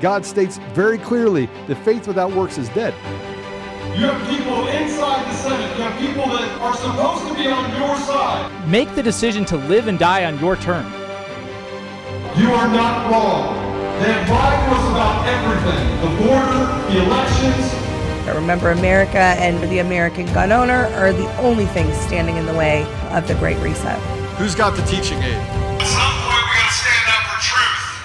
God states very clearly that faith without works is dead. You have people inside the Senate. You have people that are supposed to be on your side. Make the decision to live and die on your terms. You are not wrong. They have lied to us about everything the border, the elections. Remember, America and the American gun owner are the only things standing in the way of the Great Reset. Who's got the teaching aid?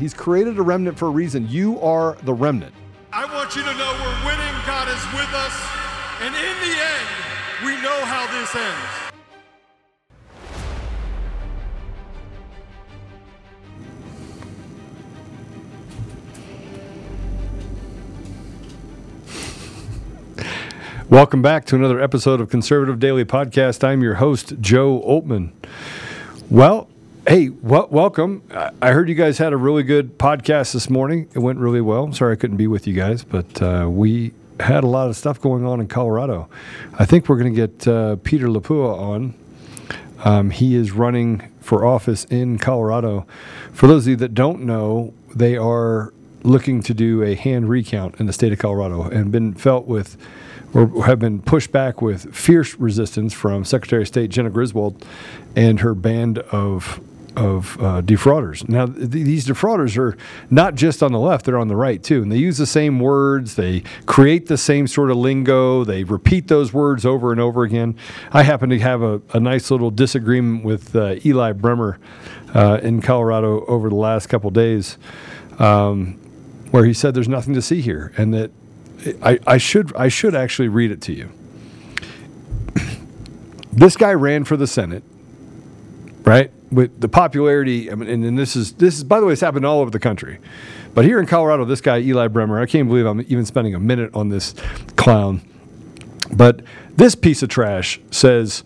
He's created a remnant for a reason. You are the remnant. I want you to know we're winning. God is with us. And in the end, we know how this ends. Welcome back to another episode of Conservative Daily Podcast. I'm your host, Joe Altman. Well, hey, wel- welcome. I- I heard you guys had a really good podcast this morning. It went really well. I'm Sorry I couldn't be with you guys, but uh, we had a lot of stuff going on in Colorado. I think we're going to get uh, Peter Lapua on. Um, he is running for office in Colorado. For those of you that don't know, they are looking to do a hand recount in the state of Colorado and been felt with or have been pushed back with fierce resistance from Secretary of State Jena Griswold and her band of of uh, defrauders. Now, th- these defrauders are not just on the left; they're on the right too, and they use the same words. They create the same sort of lingo. They repeat those words over and over again. I happen to have a, a nice little disagreement with uh, Eli Bremer uh, in Colorado over the last couple days, um, where he said there's nothing to see here, and that I, I should I should actually read it to you. this guy ran for the Senate, right? With the popularity, I mean, and, and this is this is by the way, it's happened all over the country, but here in Colorado, this guy Eli Bremer, I can't believe I'm even spending a minute on this clown. But this piece of trash says,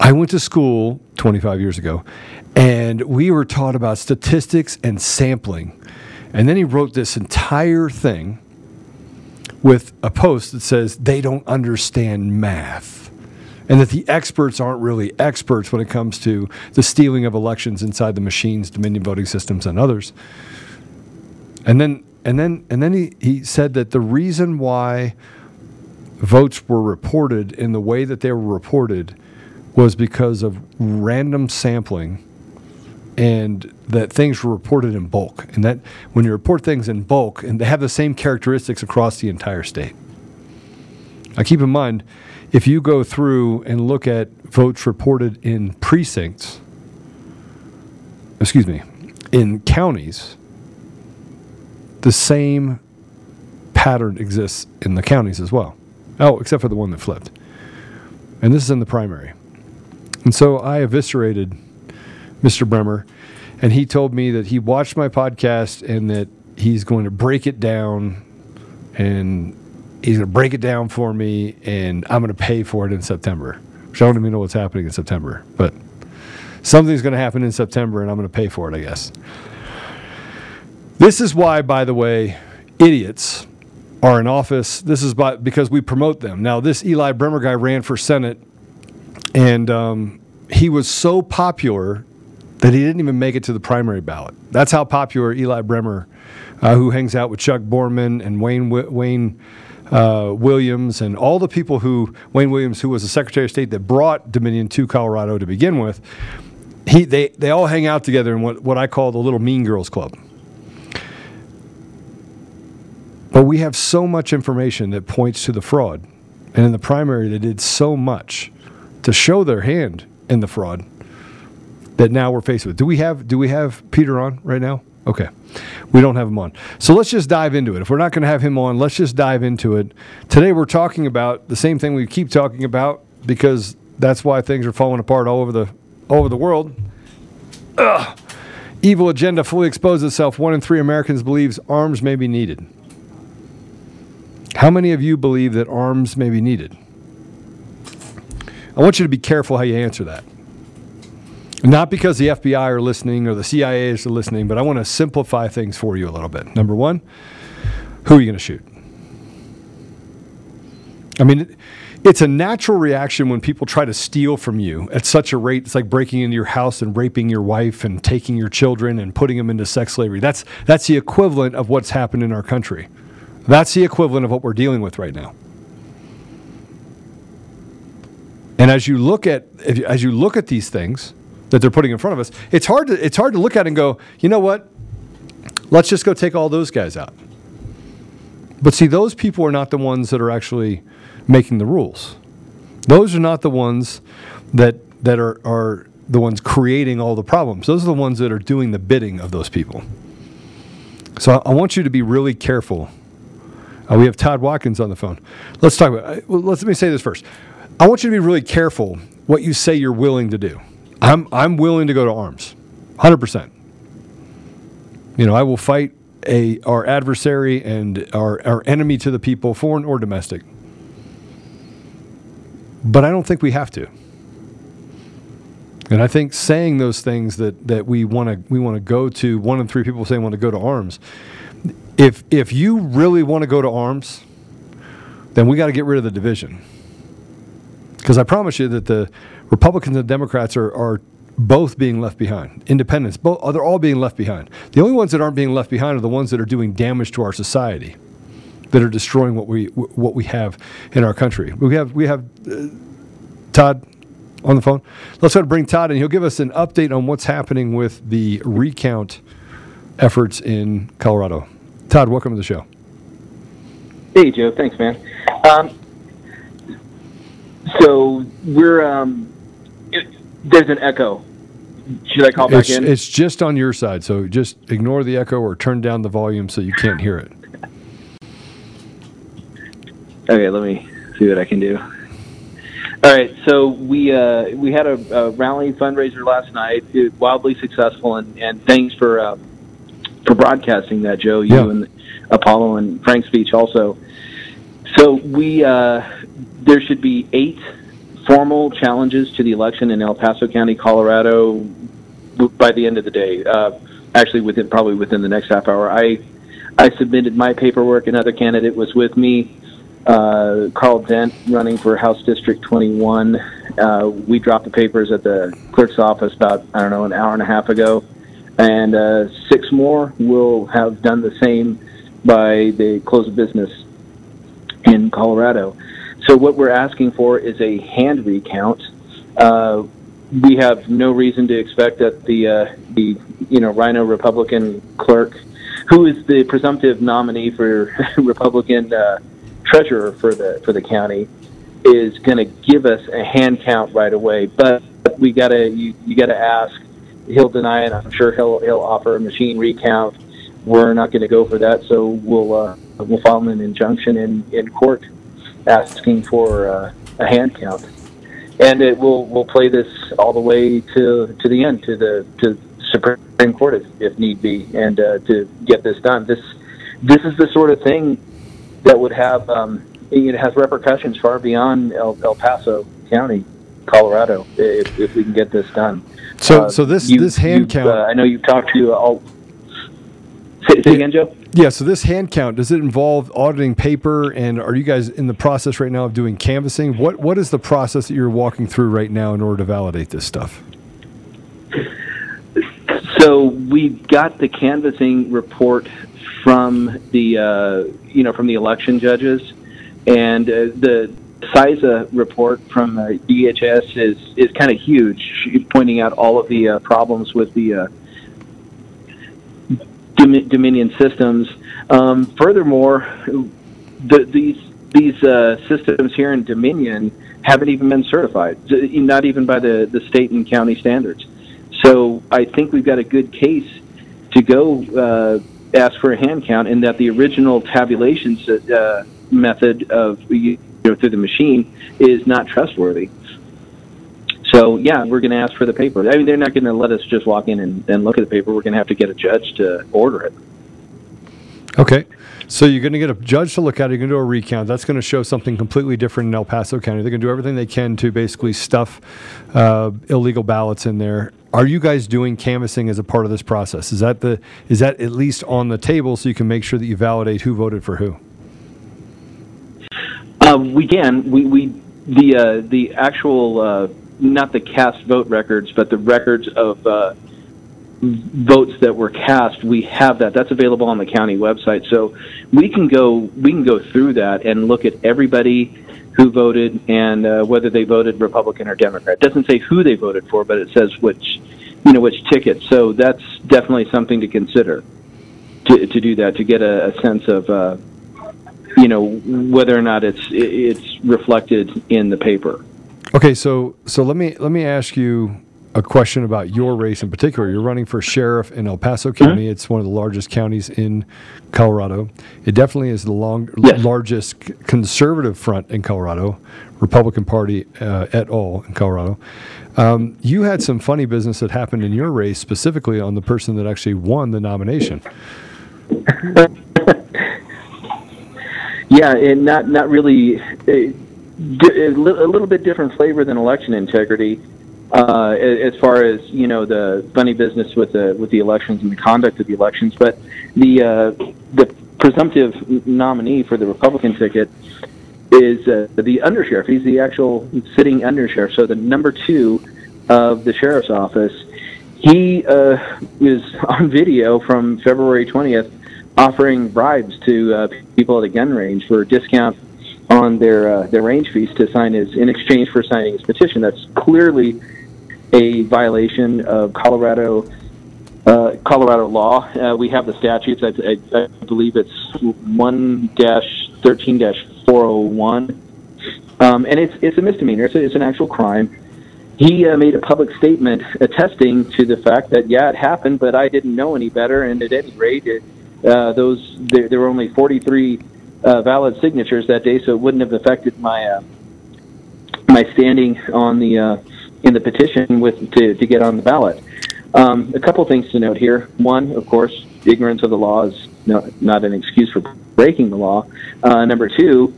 I went to school 25 years ago, and we were taught about statistics and sampling, and then he wrote this entire thing with a post that says they don't understand math and that the experts aren't really experts when it comes to the stealing of elections inside the machines, Dominion voting systems, and others. And then, and then, and then he, he said that the reason why votes were reported in the way that they were reported was because of random sampling and that things were reported in bulk. And that when you report things in bulk, and they have the same characteristics across the entire state. Now, keep in mind, if you go through and look at votes reported in precincts, excuse me, in counties, the same pattern exists in the counties as well. Oh, except for the one that flipped. And this is in the primary. And so I eviscerated Mr. Bremer, and he told me that he watched my podcast and that he's going to break it down and he's going to break it down for me and I'm going to pay for it in September. Which I don't even know what's happening in September, but something's going to happen in September and I'm going to pay for it, I guess. This is why, by the way, idiots are in office. This is by, because we promote them. Now, this Eli Bremer guy ran for Senate, and um, he was so popular that he didn't even make it to the primary ballot. That's how popular Eli Bremer, uh, who hangs out with Chuck Broerman and Wayne Wayne uh, Williams and all the people who Wayne Williams, who was the Secretary of State that brought Dominion to Colorado to begin with. He, they, they all hang out together in what, what I call the Little Mean Girls Club. But we have so much information that points to the fraud. And in the primary, they did so much to show their hand in the fraud that now we're faced with. Do we have do we have Peter on right now? Okay. We don't have him on. So let's just dive into it. If we're not going to have him on, let's just dive into it. Today we're talking about the same thing we keep talking about because that's why things are falling apart all over the all over the world. Ugh. Evil agenda fully exposes itself. One in three Americans believes arms may be needed. How many of you believe that arms may be needed? I want you to be careful how you answer that. Not because the FBI are listening or the CIA is listening, but I want to simplify things for you a little bit. Number one, who are you going to shoot? I mean, it's a natural reaction when people try to steal from you at such a rate. It's like breaking into your house and raping your wife and taking your children and putting them into sex slavery. That's, that's the equivalent of what's happened in our country. That's the equivalent of what we're dealing with right now. And as you look at as you look at these things that they're putting in front of us, it's hard to it's hard to look at and go, you know what? Let's just go take all those guys out. But see, those people are not the ones that are actually making the rules. Those are not the ones that that are, are the ones creating all the problems. Those are the ones that are doing the bidding of those people. So I, I want you to be really careful. Uh, we have Todd Watkins on the phone. Let's talk about. Uh, well, let's let me say this first. I want you to be really careful what you say you're willing to do. I'm I'm willing to go to arms, hundred percent. You know, I will fight a our adversary and our our enemy to the people, foreign or domestic. But I don't think we have to. And I think saying those things that, that we want to we want to go to one in three people saying want to go to arms. If if you really want to go to arms, then we got to get rid of the division. Because I promise you that the Republicans and Democrats are, are both being left behind. Independents, both they're all being left behind. The only ones that aren't being left behind are the ones that are doing damage to our society, that are destroying what we what we have in our country. We have we have uh, Todd on the phone. Let's try to bring Todd, in. he'll give us an update on what's happening with the recount efforts in Colorado. Todd, welcome to the show. Hey, Joe. Thanks, man. Um, so we're um, there's an echo. Should I call back It's, in? it's just on your side, so just ignore the echo or turn down the volume so you can't hear it. Okay, let me see what I can do. All right, so we uh, we had a, a rally fundraiser last night, it, wildly successful, and, and thanks for uh, for broadcasting that, Joe. You Yeah. and Apollo and Frank's speech also. So we uh, there should be eight formal challenges to the election in El Paso County, Colorado, by the end of the day. Uh, actually, within probably within the next half hour. I I submitted my paperwork. Another candidate was with me. Uh, Carl Dent running for House District 21. Uh, we dropped the papers at the clerk's office about I don't know an hour and a half ago, and uh, six more will have done the same by the close of business in Colorado. So what we're asking for is a hand recount. Uh, we have no reason to expect that the uh, the you know RINO Republican clerk, who is the presumptive nominee for Republican uh, treasurer for the for the county, is going to give us a hand count right away. But we gotta you, you gotta ask. He'll deny it. I'm sure he'll he'll offer a machine recount. We're not going to go for that, so we'll uh, we'll file an injunction in in court asking for uh, a hand count, and it will we'll play this all the way to to the end to the to Supreme Court if, if need be, and uh, to get this done. This this is the sort of thing that would have um, it has repercussions far beyond El, El Paso County, Colorado, if, if we can get this done. So, Uh, so this you- this hand count. Uh, I know you've talked to all. Say, say again, Joe. Yeah, so this hand count does it involve auditing paper, and are you guys in the process right now of doing canvassing? What what is the process that you're walking through right now in order to validate this stuff? So we got the canvassing report from the uh, you know from the election judges, and uh, the CISA report from uh, DHS is is kind of huge, pointing out all of the uh, problems with the uh, Dominion systems. Um, furthermore, the, these these uh, systems here in Dominion haven't even been certified, not even by the, the state and county standards. So I think we've got a good case to go uh, ask for a hand count, and that the original tabulation uh, method of you know through the machine is not trustworthy. So yeah, we're going to ask for the paper. I mean, they're not going to let us just walk in and, and look at the paper. We're going to have to get a judge to order it. Okay. So you're going to get a judge to look at it. You're going to do a recount. That's going to show something completely different in El Paso County. They're going to do everything they can to basically stuff uh, illegal ballots in there. Are you guys doing canvassing as a part of this process? Is that the is that at least on the table so you can make sure that you validate who voted for who? Uh, we can. We, we the uh, the actual uh, not the cast vote records, but the records of uh, votes that were cast. We have that. That's available on the county website. So we can go we can go through that and look at everybody who voted and uh, whether they voted Republican or Democrat. It doesn't say who they voted for, but it says which you know which ticket. So that's definitely something to consider to, to do that to get a, a sense of. Uh, you know whether or not it's it's reflected in the paper. Okay, so so let me let me ask you a question about your race in particular. You're running for sheriff in El Paso County. Mm-hmm. It's one of the largest counties in Colorado. It definitely is the long, yes. largest conservative front in Colorado, Republican Party uh, at all in Colorado. Um, you had some funny business that happened in your race, specifically on the person that actually won the nomination. Yeah, and not not really a, a little bit different flavor than election integrity. Uh, as far as you know, the funny business with the with the elections and the conduct of the elections, but the uh, the presumptive nominee for the Republican ticket is uh, the undersheriff. He's the actual sitting undersheriff, so the number two of the sheriff's office. He uh, is on video from February twentieth offering bribes to uh, people at a gun range for discount on their uh, their range fees to sign his in exchange for signing his petition. That's clearly a violation of Colorado uh, Colorado law. Uh, we have the statutes. I, I, I believe it's one thirteen four hundred oh one, um, and it's it's a misdemeanor. It's, a, it's an actual crime. He uh, made a public statement attesting to the fact that yeah, it happened, but I didn't know any better, and at any rate, it, uh, those there, there, were only 43 uh, valid signatures that day, so it wouldn't have affected my uh, my standing on the uh, in the petition with to, to get on the ballot. Um, a couple things to note here. One, of course, ignorance of the law is no, not an excuse for breaking the law. Uh, number two,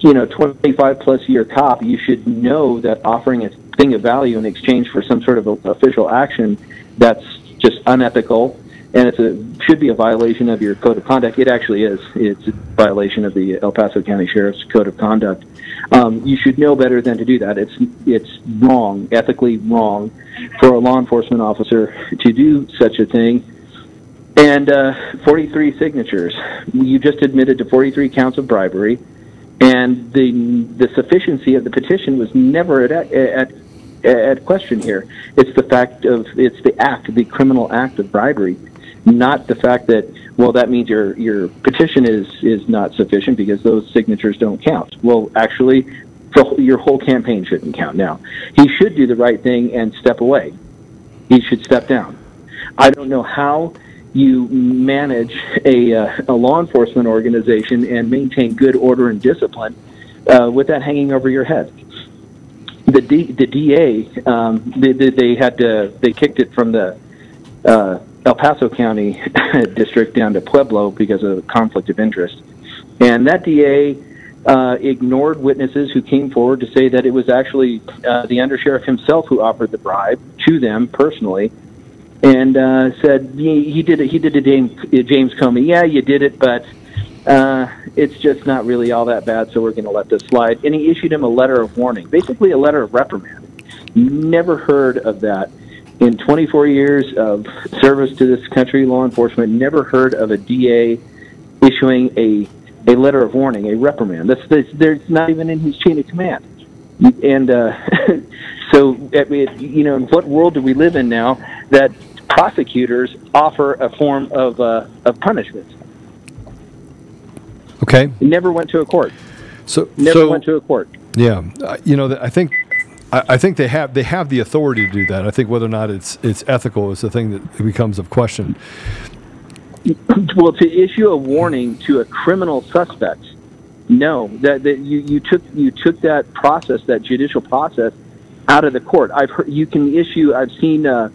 you know, 25 plus year cop, you should know that offering a thing of value in exchange for some sort of official action that's just unethical and it's a should be a violation of your code of conduct. It actually is. It's a violation of the El Paso County Sheriff's Code of Conduct. Um, you should know better than to do that. It's it's wrong, ethically wrong, for a law enforcement officer to do such a thing. And uh, 43 signatures. You just admitted to 43 counts of bribery, and the the sufficiency of the petition was never at at at question here. It's the fact of it's the act, the criminal act of bribery not the fact that well that means your your petition is is not sufficient because those signatures don't count. Well, actually, your whole campaign shouldn't count. Now, he should do the right thing and step away. He should step down. I don't know how you manage a, uh, a law enforcement organization and maintain good order and discipline uh, with that hanging over your head. The D, the DA um, they, they had to they kicked it from the uh, El Paso County district down to Pueblo because of conflict of interest. And that DA uh, ignored witnesses who came forward to say that it was actually uh, the undersheriff himself who offered the bribe to them personally, and uh, said he, he did it. He did it, James, James Comey. Yeah, you did it, but uh, it's just not really all that bad. So we're going to let this slide. And he issued him a letter of warning, basically a letter of reprimand. Never heard of that in 24 years of service to this country, law enforcement never heard of a DA issuing a a letter of warning, a reprimand. That's, that's there's not even in his chain of command. And uh, so, you know, in what world do we live in now that prosecutors offer a form of uh, of punishment? Okay. Never went to a court. So never so, went to a court. Yeah, uh, you know, I think I, think they have they have the authority to do that. I think whether or not it's it's ethical is the thing that becomes of question. Well, to issue a warning to a criminal suspect, no, that, that you, you took you took that process, that judicial process, out of the court. I've heard you can issue. I've seen uh,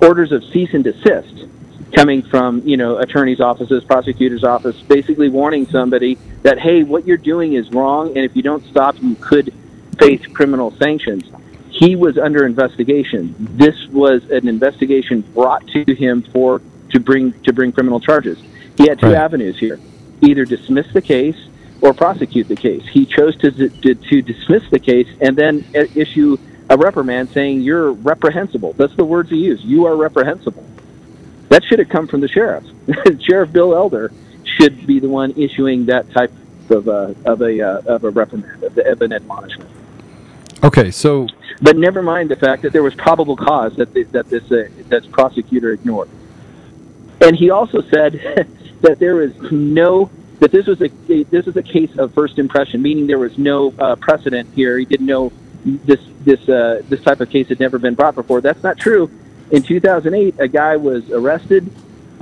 orders of cease and desist coming from you know attorneys' offices, prosecutors' office, basically warning somebody that hey, what you're doing is wrong, and if you don't stop, you could face criminal sanctions. He was under investigation. This was an investigation brought to him for to bring to bring criminal charges. He had two Right. avenues here: either dismiss the case or prosecute the case. He chose to to, to dismiss the case and then issue a reprimand saying you're reprehensible. That's the words he used. You are reprehensible. That should have come from the sheriff. sheriff Bill Elder should be the one issuing that type of a of a uh, of a reprimand of, the, of an admonishment. Okay, so But never mind the fact that there was probable cause that the, that this uh, that prosecutor ignored. And he also said that there was no that this was a this was a case of first impression, meaning there was no uh, precedent here. He didn't know this this uh, this type of case had never been brought before. That's not true. In 2008, a guy was arrested,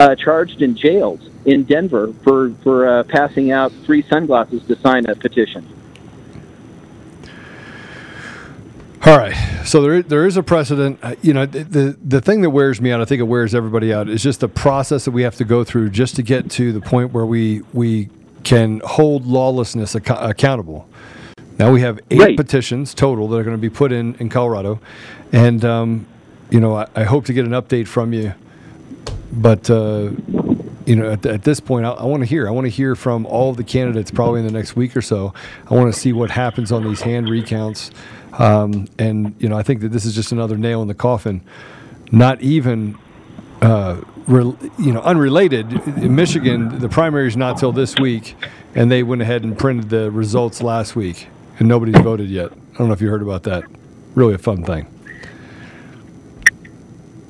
uh, charged, and jailed in Denver for for uh, passing out free sunglasses to sign a petition. All right. So there, there is a precedent. Uh, You know, the, the the thing that wears me out, I think it wears everybody out, is just the process that we have to go through just to get to the point where we we can hold lawlessness ac- accountable. Now we have eight Right. petitions total that are going to be put in in Colorado, and um, you know I, I hope to get an update from you. But uh, you know, at, at this point, I, I want to hear. I want to hear from all of the candidates probably in the next week or so. I want to see what happens on these hand recounts. Um, and you know, I think that this is just another nail in the coffin. Not even, uh, re- you know, unrelated. In Michigan, the primary is not till this week, and they went ahead and printed the results last week, and nobody's voted yet. I don't know if you heard about that. Really a fun thing.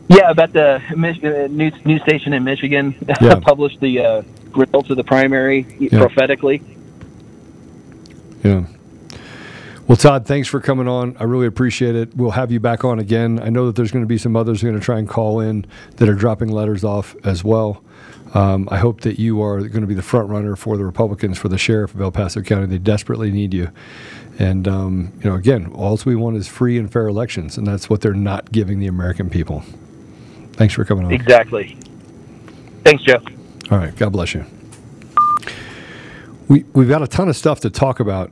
Yeah, about the Mich- uh, news news station in Michigan Yeah. published the uh, results of the primary prophetically. Yeah. Well, Todd, thanks for coming on. I really appreciate it. We'll have you back on again. I know that there's going to be some others who are going to try and call in that are dropping letters off as well. Um, I hope that you are going to be the front runner for the Republicans for the sheriff of El Paso County. They desperately need you. And, um, you know, again, all we want is free and fair elections, and that's what they're not giving the American people. Thanks for coming on. Exactly. Thanks, Joe. All right. God bless you. We, we've got a ton of stuff to talk about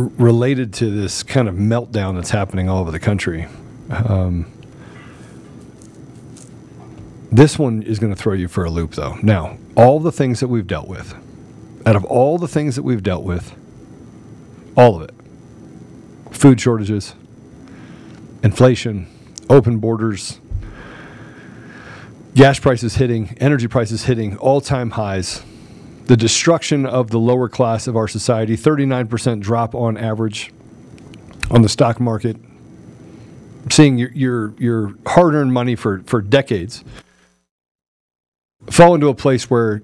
related to this kind of meltdown that's happening all over the country. Um, this one is going to throw you for a loop, though. Now, all the things that we've dealt with, out of all the things that we've dealt with, all of it food shortages, inflation, open borders, gas prices hitting, energy prices hitting all time highs, the destruction of the lower class of our society, 39% drop on average on the stock market, seeing your, your, your hard earned money for, for decades fall into a place where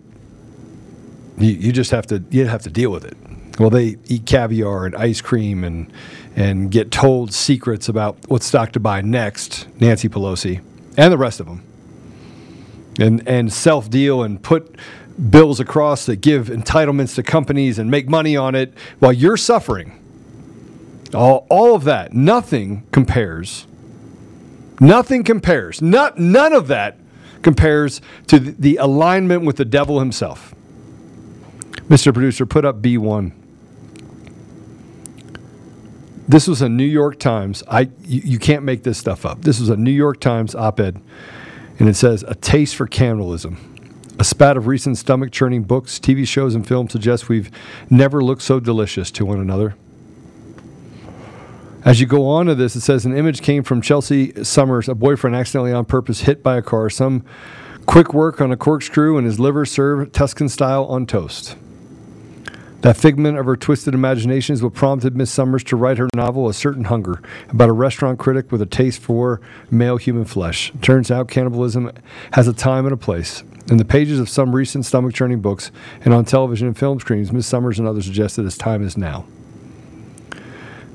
you, you just have to you have to deal with it. Well, they eat caviar and ice cream and and get told secrets about what stock to buy next. Nancy Pelosi and the rest of them and and self deal and put bills across that give entitlements to companies and make money on it while you're suffering. All, all of that, nothing compares. Nothing compares. Not, none of that compares to the, alignment with the devil himself. Mr. Producer, put up B1. This was a New York Times. I you, you can't make this stuff up. This was a New York Times op-ed and it says a taste for cannibalism. A spat of recent stomach churning books, TV shows, and films suggests we've never looked so delicious to one another. As you go on to this, it says an image came from Chelsea Summers, a boyfriend accidentally on purpose hit by a car. Some quick work on a corkscrew and his liver served Tuscan style on toast. That figment of her twisted imagination is what prompted Miss Summers to write her novel, A Certain Hunger, about a restaurant critic with a taste for male human flesh. Turns out cannibalism has a time and a place. In the pages of some recent stomach churning books and on television and film screens, Miss Summers and others suggest that its time is now.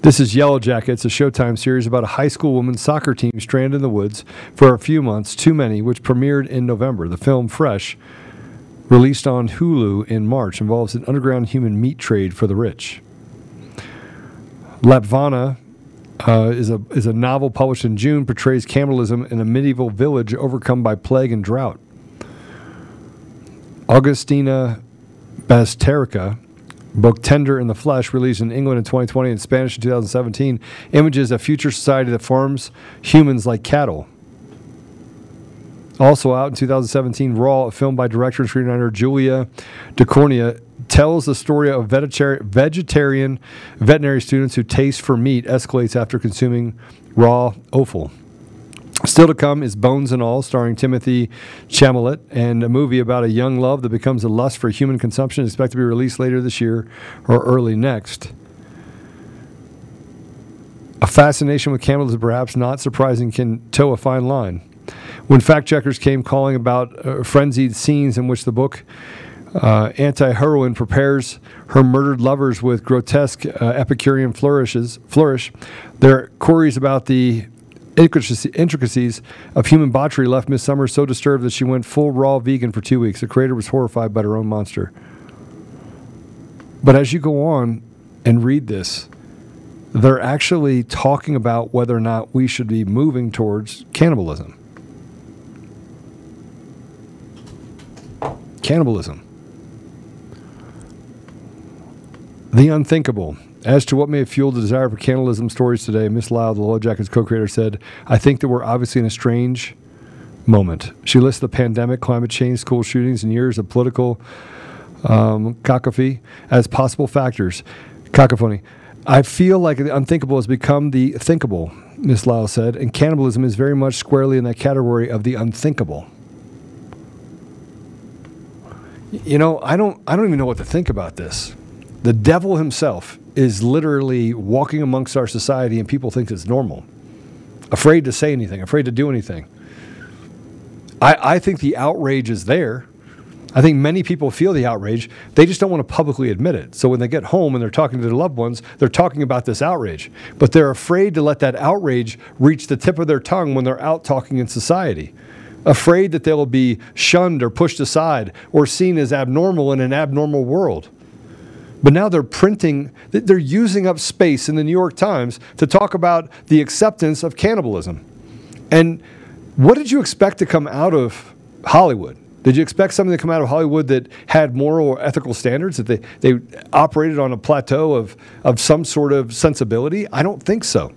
This is Yellow Jackets, a Showtime series about a high school women's soccer team stranded in the woods for a few months, too many, which premiered in November. The film Fresh released on Hulu in March, involves an underground human meat trade for the rich. Lapvona uh, is a is a novel published in June, portrays cannibalism in a medieval village overcome by plague and drought. Agustina Bazterrica, book Tender in the Flesh, released in England in 2020 and Spanish in 2017, images a future society that farms humans like cattle. Also out in 2017, Raw, a film by director and screenwriter Julia Ducournau, tells the story of vegetari- vegetarian veterinary students who taste for meat escalates after consuming raw offal. Still to come is Bones and All, starring Timothée Chalamet, and a movie about a young love that becomes a lust for human consumption, expected to be released later this year or early next. A fascination with cannibalism, perhaps not surprising, can toe a fine line. When fact checkers came calling about uh, frenzied scenes in which the book uh, anti heroine prepares her murdered lovers with grotesque uh, Epicurean flourishes, flourish, their queries about the intricacies of human botchery left Miss Summers so disturbed that she went full raw vegan for two weeks. The creator was horrified by her own monster. But as you go on and read this, they're actually talking about whether or not we should be moving towards cannibalism. Cannibalism. The unthinkable. As to what may have fueled the desire for cannibalism stories today, Miss Lyle, the Low Jackets co creator, said, I think that we're obviously in a strange moment. She lists the pandemic, climate change, school shootings, and years of political um, cacophony as possible factors. Cacophony. I feel like the unthinkable has become the thinkable, Miss Lyle said, and cannibalism is very much squarely in that category of the unthinkable. You know, I don't I don't even know what to think about this. The devil himself is literally walking amongst our society and people think it's normal. Afraid to say anything, afraid to do anything. I, I think the outrage is there. I think many people feel the outrage. They just don't want to publicly admit it. So when they get home and they're talking to their loved ones, they're talking about this outrage. But they're afraid to let that outrage reach the tip of their tongue when they're out talking in society. Afraid that they'll be shunned or pushed aside or seen as abnormal in an abnormal world. But now they're printing, they're using up space in the New York Times to talk about the acceptance of cannibalism. And what did you expect to come out of Hollywood? Did you expect something to come out of Hollywood that had moral or ethical standards, that they, they operated on a plateau of, of some sort of sensibility? I don't think so.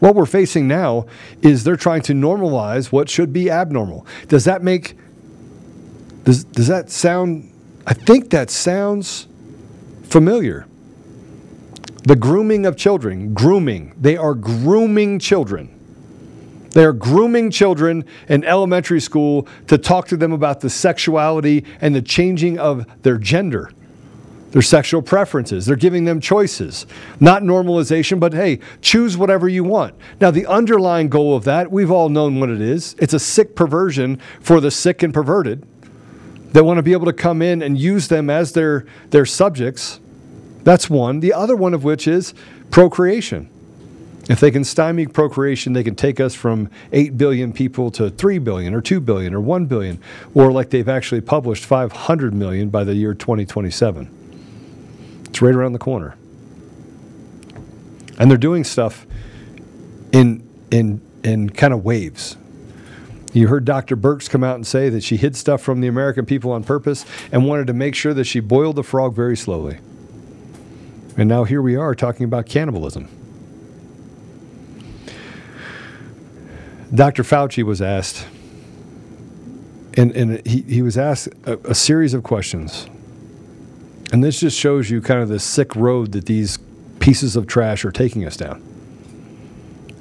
What we're facing now is they're trying to normalize what should be abnormal. Does that make, does, does that sound, I think that sounds familiar. The grooming of children, grooming. They are grooming children. They are grooming children in elementary school to talk to them about the sexuality and the changing of their gender, their sexual preferences. They're giving them choices, not normalization, but hey, choose whatever you want. Now, the underlying goal of that, we've all known what it is it's a sick perversion for the sick and perverted that want to be able to come in and use them as their, their subjects that's one. The other one of which is procreation. If they can stymie procreation, they can take us from 8 billion people to 3 billion or 2 billion or 1 billion, or like they've actually published, 500 million by the year 2027. It's right around the corner. And they're doing stuff in, in, in kind of waves. You heard Dr. Birx come out and say that she hid stuff from the American people on purpose and wanted to make sure that she boiled the frog very slowly. And now here we are talking about cannibalism. Dr. Fauci was asked, and, and he, he was asked a, a series of questions. And this just shows you kind of the sick road that these pieces of trash are taking us down.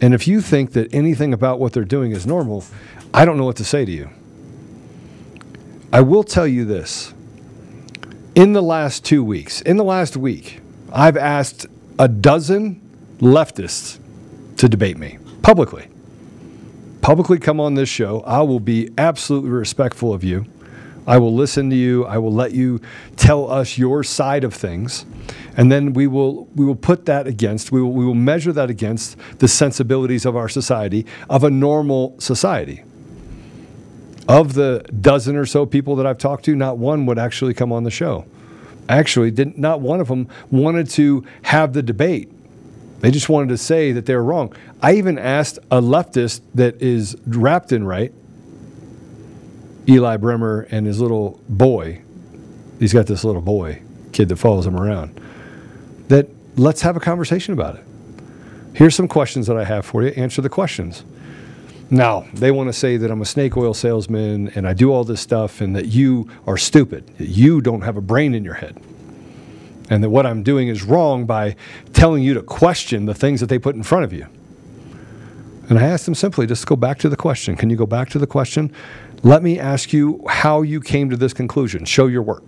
And if you think that anything about what they're doing is normal, I don't know what to say to you. I will tell you this. In the last two weeks, in the last week, I've asked a dozen leftists to debate me publicly. Publicly come on this show. I will be absolutely respectful of you. I will listen to you. I will let you tell us your side of things. And then we will we will put that against, we will, we will measure that against the sensibilities of our society, of a normal society. Of the dozen or so people that I've talked to, not one would actually come on the show. Actually didn't not one of them wanted to have the debate. They just wanted to say that they were wrong. I even asked a leftist that is wrapped in right Eli Bremer and his little boy, he's got this little boy, kid that follows him around, that let's have a conversation about it. Here's some questions that I have for you. Answer the questions. Now, they want to say that I'm a snake oil salesman and I do all this stuff and that you are stupid, that you don't have a brain in your head, and that what I'm doing is wrong by telling you to question the things that they put in front of you. And I asked them simply, just go back to the question. Can you go back to the question? Let me ask you how you came to this conclusion. Show your work.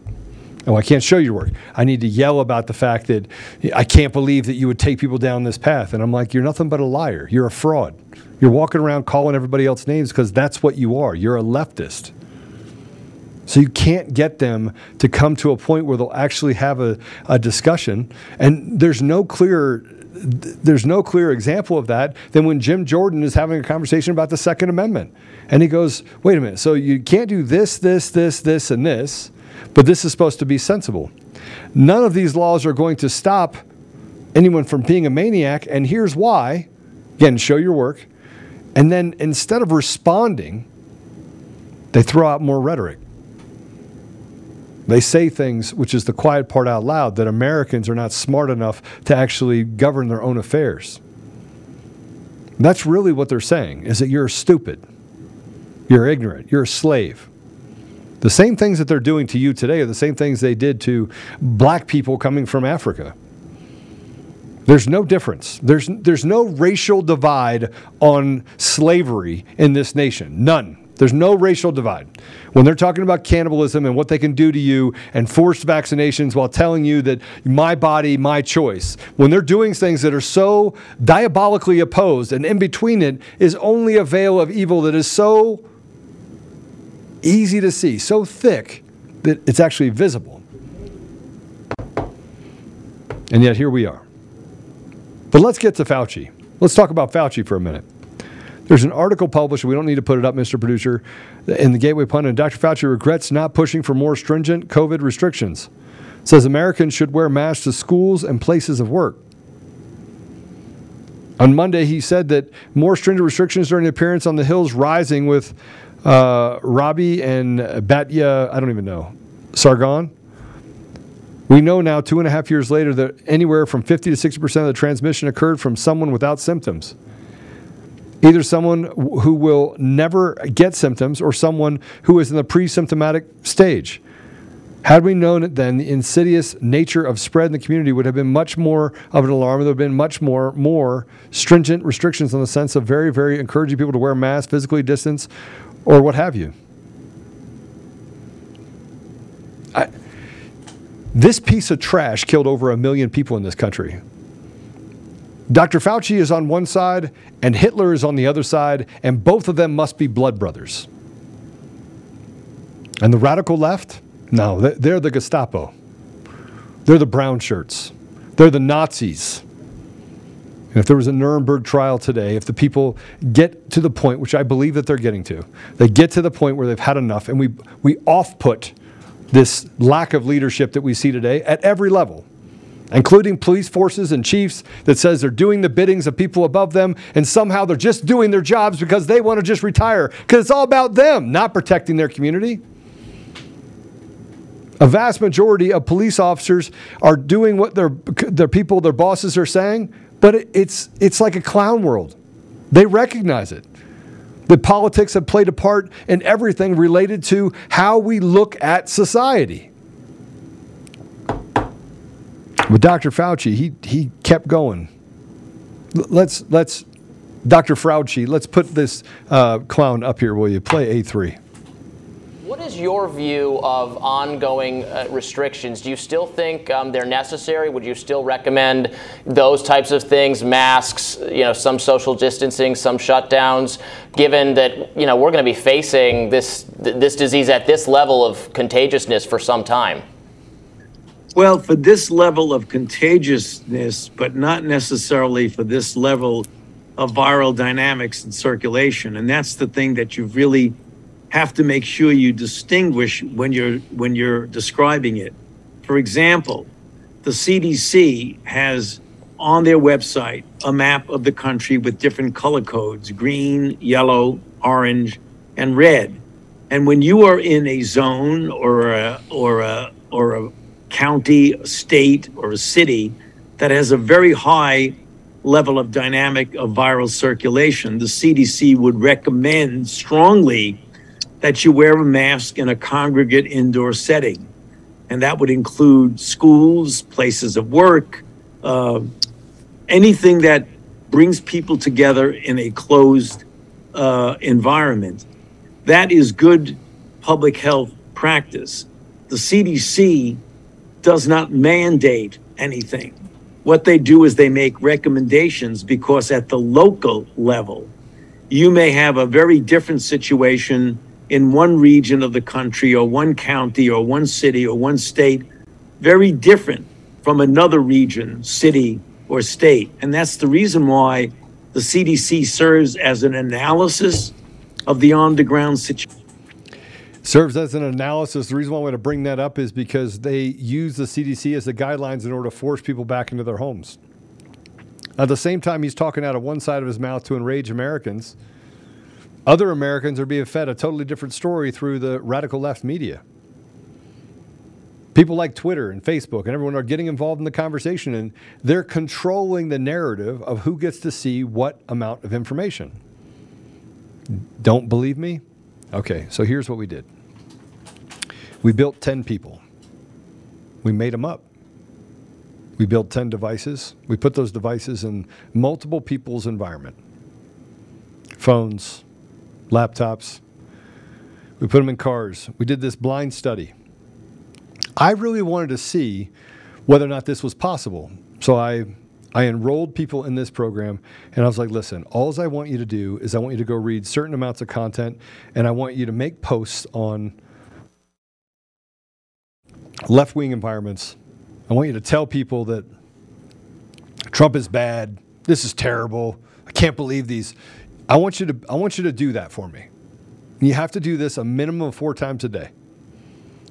Oh, I can't show your work. I need to yell about the fact that I can't believe that you would take people down this path. And I'm like, you're nothing but a liar. You're a fraud. You're walking around calling everybody else names because that's what you are. You're a leftist. So you can't get them to come to a point where they'll actually have a, a discussion. And there's no clear there's no clear example of that than when Jim Jordan is having a conversation about the Second Amendment. And he goes, wait a minute, so you can't do this, this, this, this, and this, but this is supposed to be sensible. None of these laws are going to stop anyone from being a maniac, and here's why. Again, show your work. And then instead of responding, they throw out more rhetoric. They say things, which is the quiet part out loud, that Americans are not smart enough to actually govern their own affairs. That's really what they're saying, is that you're stupid. You're ignorant. You're a slave. The same things that they're doing to you today are the same things they did to black people coming from Africa. There's no difference. There's, there's no racial divide on slavery in this nation. None. There's no racial divide. When they're talking about cannibalism and what they can do to you and forced vaccinations while telling you that my body, my choice, when they're doing things that are so diabolically opposed and in between it is only a veil of evil that is so easy to see, so thick that it's actually visible. And yet here we are. But let's get to Fauci. Let's talk about Fauci for a minute. There's an article published, we don't need to put it up, Mr. Producer, in the Gateway Pundit. Dr. Fauci regrets not pushing for more stringent COVID restrictions. Says Americans should wear masks to schools and places of work. On Monday, he said that more stringent restrictions during the appearance on the Hills Rising with uh, Robbie and Batya, I don't even know, Sargon. We know now, two and a half years later, that anywhere from 50 to 60% of the transmission occurred from someone without symptoms. Either someone who will never get symptoms or someone who is in the pre symptomatic stage. Had we known it then, the insidious nature of spread in the community would have been much more of an alarm. There would have been much more, more stringent restrictions in the sense of very, very encouraging people to wear masks, physically distance, or what have you. I, this piece of trash killed over a million people in this country. Dr. Fauci is on one side and Hitler is on the other side, and both of them must be blood brothers. And the radical left? No, they're the Gestapo. They're the brown shirts. They're the Nazis. If there was a Nuremberg trial today, if the people get to the point, which I believe that they're getting to, they get to the point where they've had enough, and we, we off put this lack of leadership that we see today at every level including police forces and chiefs that says they're doing the biddings of people above them and somehow they're just doing their jobs because they want to just retire because it's all about them not protecting their community. A vast majority of police officers are doing what their, their people their bosses are saying but it's it's like a clown world they recognize it that politics have played a part in everything related to how we look at society but Dr. Fauci, he, he kept going. Let's, let's, Dr. Fauci, let's put this uh, clown up here, will you? Play A3. What is your view of ongoing uh, restrictions? Do you still think um, they're necessary? Would you still recommend those types of things, masks, you know, some social distancing, some shutdowns, given that you know we're going to be facing this this disease at this level of contagiousness for some time? Well, for this level of contagiousness, but not necessarily for this level of viral dynamics and circulation. And that's the thing that you've really have to make sure you distinguish when you're when you're describing it. For example, the CDC has on their website a map of the country with different color codes, green, yellow, orange, and red. And when you are in a zone or a, or a, or a county, a state, or a city that has a very high level of dynamic of viral circulation, the CDC would recommend strongly that you wear a mask in a congregate indoor setting. And that would include schools, places of work, uh, anything that brings people together in a closed uh, environment. That is good public health practice. The CDC does not mandate anything. What they do is they make recommendations because at the local level, you may have a very different situation in one region of the country or one county or one city or one state, very different from another region, city, or state. And that's the reason why the CDC serves as an analysis of the on the ground situation. Serves as an analysis. The reason why I want to bring that up is because they use the CDC as the guidelines in order to force people back into their homes. At the same time, he's talking out of one side of his mouth to enrage Americans. Other Americans are being fed a totally different story through the radical left media. People like Twitter and Facebook and everyone are getting involved in the conversation and they're controlling the narrative of who gets to see what amount of information. Don't believe me? Okay, so here's what we did we built 10 people, we made them up. We built 10 devices. We put those devices in multiple people's environment phones, laptops. We put them in cars. We did this blind study. I really wanted to see whether or not this was possible. So I I enrolled people in this program and I was like, listen, all I want you to do is I want you to go read certain amounts of content and I want you to make posts on left wing environments. I want you to tell people that Trump is bad. This is terrible. I can't believe these. I want you to I want you to do that for me. You have to do this a minimum of 4 times a day.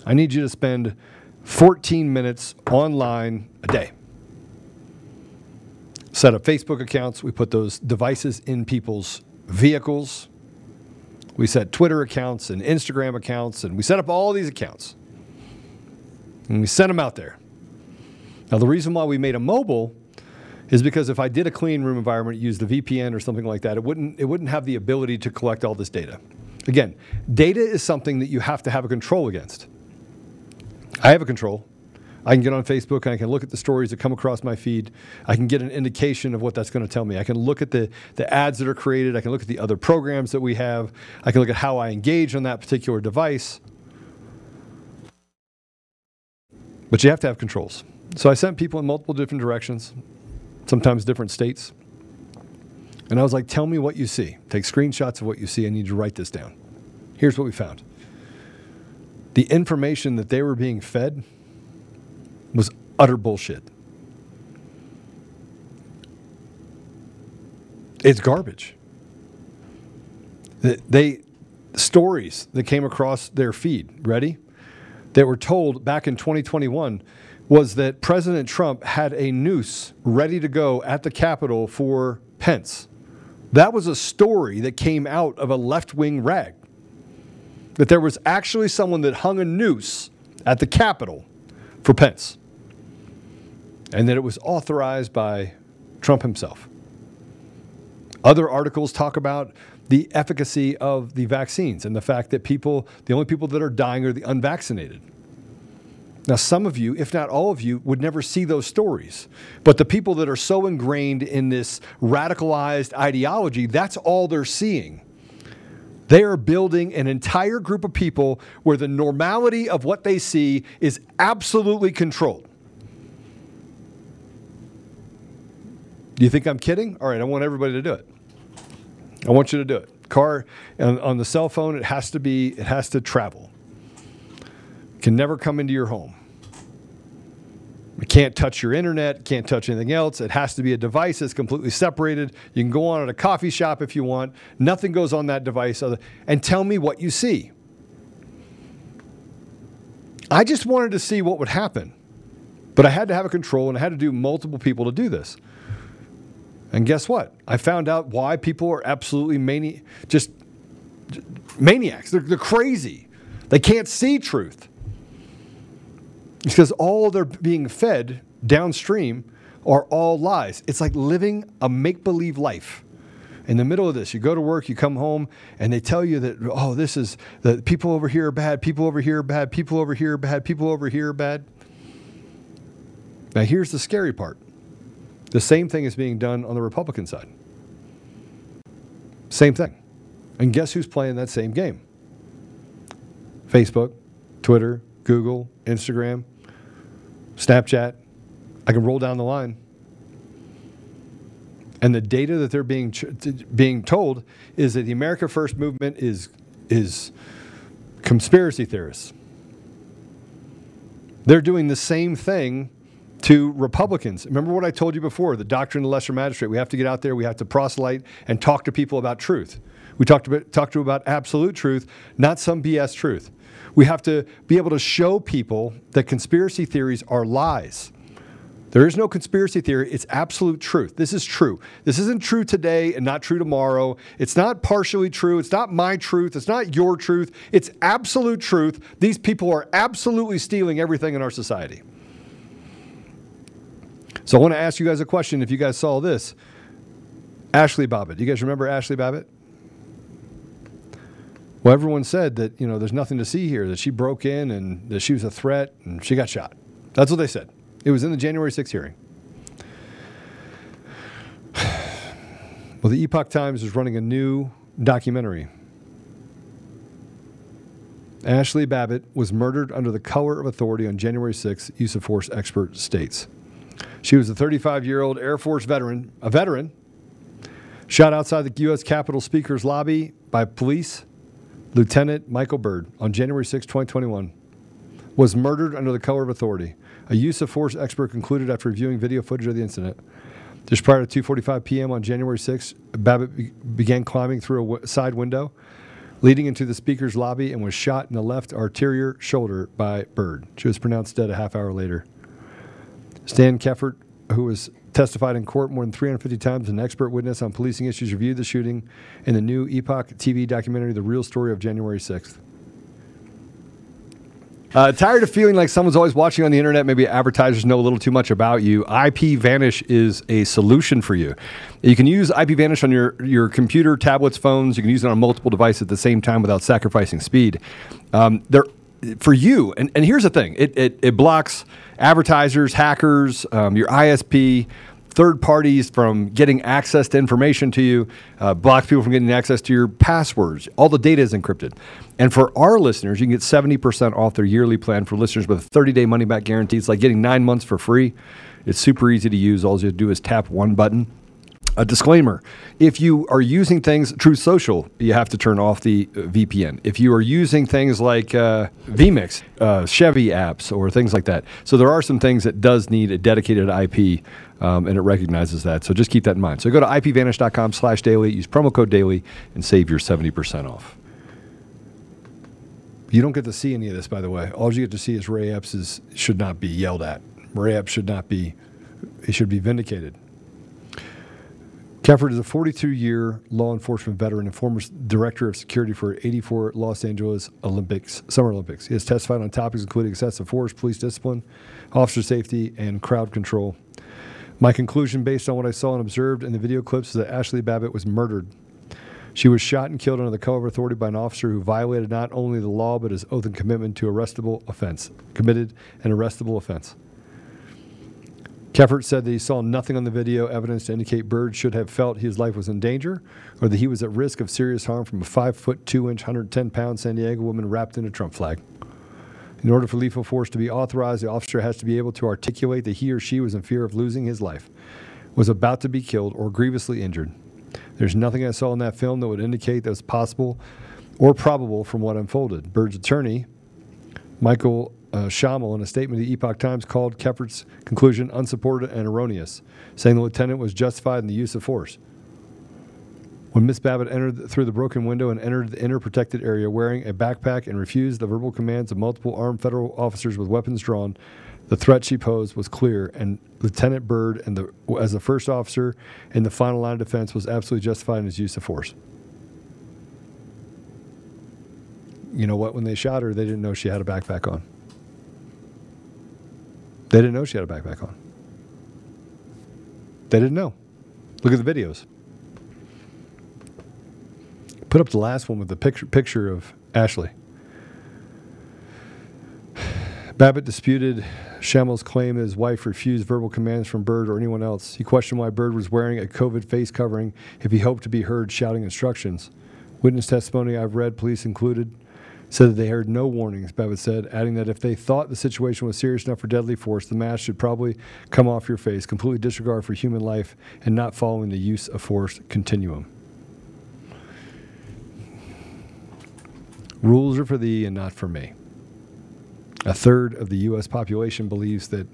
I need you to spend 14 minutes online a day. Set up Facebook accounts. We put those devices in people's vehicles. We set Twitter accounts and Instagram accounts, and we set up all these accounts. And we sent them out there. Now, the reason why we made them mobile is because if I did a clean room environment, use the VPN or something like that, it wouldn't, it wouldn't have the ability to collect all this data. Again, data is something that you have to have a control against. I have a control. I can get on Facebook and I can look at the stories that come across my feed. I can get an indication of what that's going to tell me. I can look at the, the ads that are created. I can look at the other programs that we have. I can look at how I engage on that particular device. But you have to have controls. So I sent people in multiple different directions, sometimes different states. And I was like, tell me what you see. Take screenshots of what you see. I need to write this down. Here's what we found the information that they were being fed was utter bullshit. It's garbage. They stories that came across their feed, ready? That were told back in 2021 was that President Trump had a noose ready to go at the Capitol for Pence. That was a story that came out of a left wing rag that there was actually someone that hung a noose at the Capitol for Pence, and that it was authorized by Trump himself. Other articles talk about the efficacy of the vaccines and the fact that people, the only people that are dying are the unvaccinated. Now, some of you, if not all of you, would never see those stories. But the people that are so ingrained in this radicalized ideology, that's all they're seeing. They are building an entire group of people where the normality of what they see is absolutely controlled. Do you think I'm kidding? All right, I want everybody to do it. I want you to do it. Car on, on the cell phone, it has to be, it has to travel. Can never come into your home. It can't touch your internet, can't touch anything else. It has to be a device that's completely separated. You can go on at a coffee shop if you want. Nothing goes on that device. Other, and tell me what you see. I just wanted to see what would happen. But I had to have a control and I had to do multiple people to do this. And guess what? I found out why people are absolutely mani- just maniacs. They're, they're crazy. They can't see truth. It's because all they're being fed downstream are all lies. It's like living a make believe life. In the middle of this, you go to work, you come home, and they tell you that, oh, this is the people over here are bad, people over here are bad, people over here are bad, people over here are bad. Now, here's the scary part the same thing is being done on the Republican side. Same thing. And guess who's playing that same game? Facebook, Twitter, Google, Instagram, Snapchat. I can roll down the line. And the data that they're being being told is that the America First movement is is conspiracy theorists. They're doing the same thing to Republicans. Remember what I told you before the doctrine of the lesser magistrate. We have to get out there, we have to proselyte and talk to people about truth. We talked about, talk to about absolute truth, not some BS truth. We have to be able to show people that conspiracy theories are lies. There is no conspiracy theory. It's absolute truth. This is true. This isn't true today and not true tomorrow. It's not partially true. It's not my truth. It's not your truth. It's absolute truth. These people are absolutely stealing everything in our society. So I want to ask you guys a question if you guys saw this. Ashley Babbitt. Do you guys remember Ashley Babbitt? Well, everyone said that, you know, there's nothing to see here, that she broke in and that she was a threat and she got shot. That's what they said. It was in the January 6th hearing. Well, the Epoch Times is running a new documentary. Ashley Babbitt was murdered under the color of authority on January 6th, use of force expert states. She was a 35 year old Air Force veteran, a veteran, shot outside the U.S. Capitol Speaker's lobby by police. Lieutenant Michael Byrd on January 6, 2021, was murdered under the color of authority. A use of force expert concluded after reviewing video footage of the incident. Just prior to 2:45 p.m. on January 6, Babbitt be- began climbing through a w- side window leading into the speaker's lobby and was shot in the left arterial shoulder by Byrd. She was pronounced dead a half hour later. Stan Kephart, who was testified in court more than 350 times, an expert witness on policing issues, reviewed the shooting in the new Epoch TV documentary, The Real Story of January 6th. Uh, tired of feeling like someone's always watching on the internet? Maybe advertisers know a little too much about you. IP Vanish is a solution for you. You can use IP Vanish on your, your computer, tablets, phones. You can use it on multiple devices at the same time without sacrificing speed. Um, they're for you, and, and here's the thing it, it, it blocks advertisers, hackers, um, your ISP, third parties from getting access to information to you, uh, blocks people from getting access to your passwords. All the data is encrypted. And for our listeners, you can get 70% off their yearly plan for listeners with a 30 day money back guarantee. It's like getting nine months for free. It's super easy to use. All you have to do is tap one button. A disclaimer if you are using things, Truth Social, you have to turn off the uh, VPN. If you are using things like uh, vMix, uh, Chevy apps, or things like that. So there are some things that does need a dedicated IP, um, and it recognizes that. So just keep that in mind. So go to ipvanish.com slash daily, use promo code daily, and save your 70% off. You don't get to see any of this, by the way. All you get to see is Ray Epps is, should not be yelled at. Ray Epps should not be, he should be vindicated. Kephart is a 42 year law enforcement veteran and former director of security for 84 Los Angeles Olympics, Summer Olympics. He has testified on topics including excessive force, police discipline, officer safety, and crowd control. My conclusion, based on what I saw and observed in the video clips, is that Ashley Babbitt was murdered. She was shot and killed under the cover of authority by an officer who violated not only the law but his oath and commitment to arrestable offense, committed an arrestable offense. Kephart said that he saw nothing on the video evidence to indicate Byrd should have felt his life was in danger or that he was at risk of serious harm from a 5 foot 2 inch, 110 pound San Diego woman wrapped in a Trump flag. In order for lethal force to be authorized, the officer has to be able to articulate that he or she was in fear of losing his life, was about to be killed, or grievously injured. There's nothing I saw in that film that would indicate that was possible or probable from what unfolded. Byrd's attorney, Michael uh, in a statement to the Epoch Times, called Kephart's conclusion unsupported and erroneous, saying the lieutenant was justified in the use of force. When Miss Babbitt entered through the broken window and entered the inner protected area wearing a backpack and refused the verbal commands of multiple armed federal officers with weapons drawn, the threat she posed was clear, and Lieutenant Byrd, and the, as the first officer in the final line of defense, was absolutely justified in his use of force. you know what? When they shot her, they didn't know she had a backpack on. They didn't know she had a backpack on. They didn't know. Look at the videos. Put up the last one with the picture picture of Ashley. Babbitt disputed Schamel's claim that his wife refused verbal commands from Byrd or anyone else. He questioned why Byrd was wearing a COVID face covering if he hoped to be heard shouting instructions. Witness testimony I've read, police included, said that they heard no warnings, Babbitt said, adding that if they thought the situation was serious enough for deadly force, the mask should probably come off your face, completely disregard for human life, and not following the use of force continuum. Rules are for thee and not for me. A third of the U.S. population believes that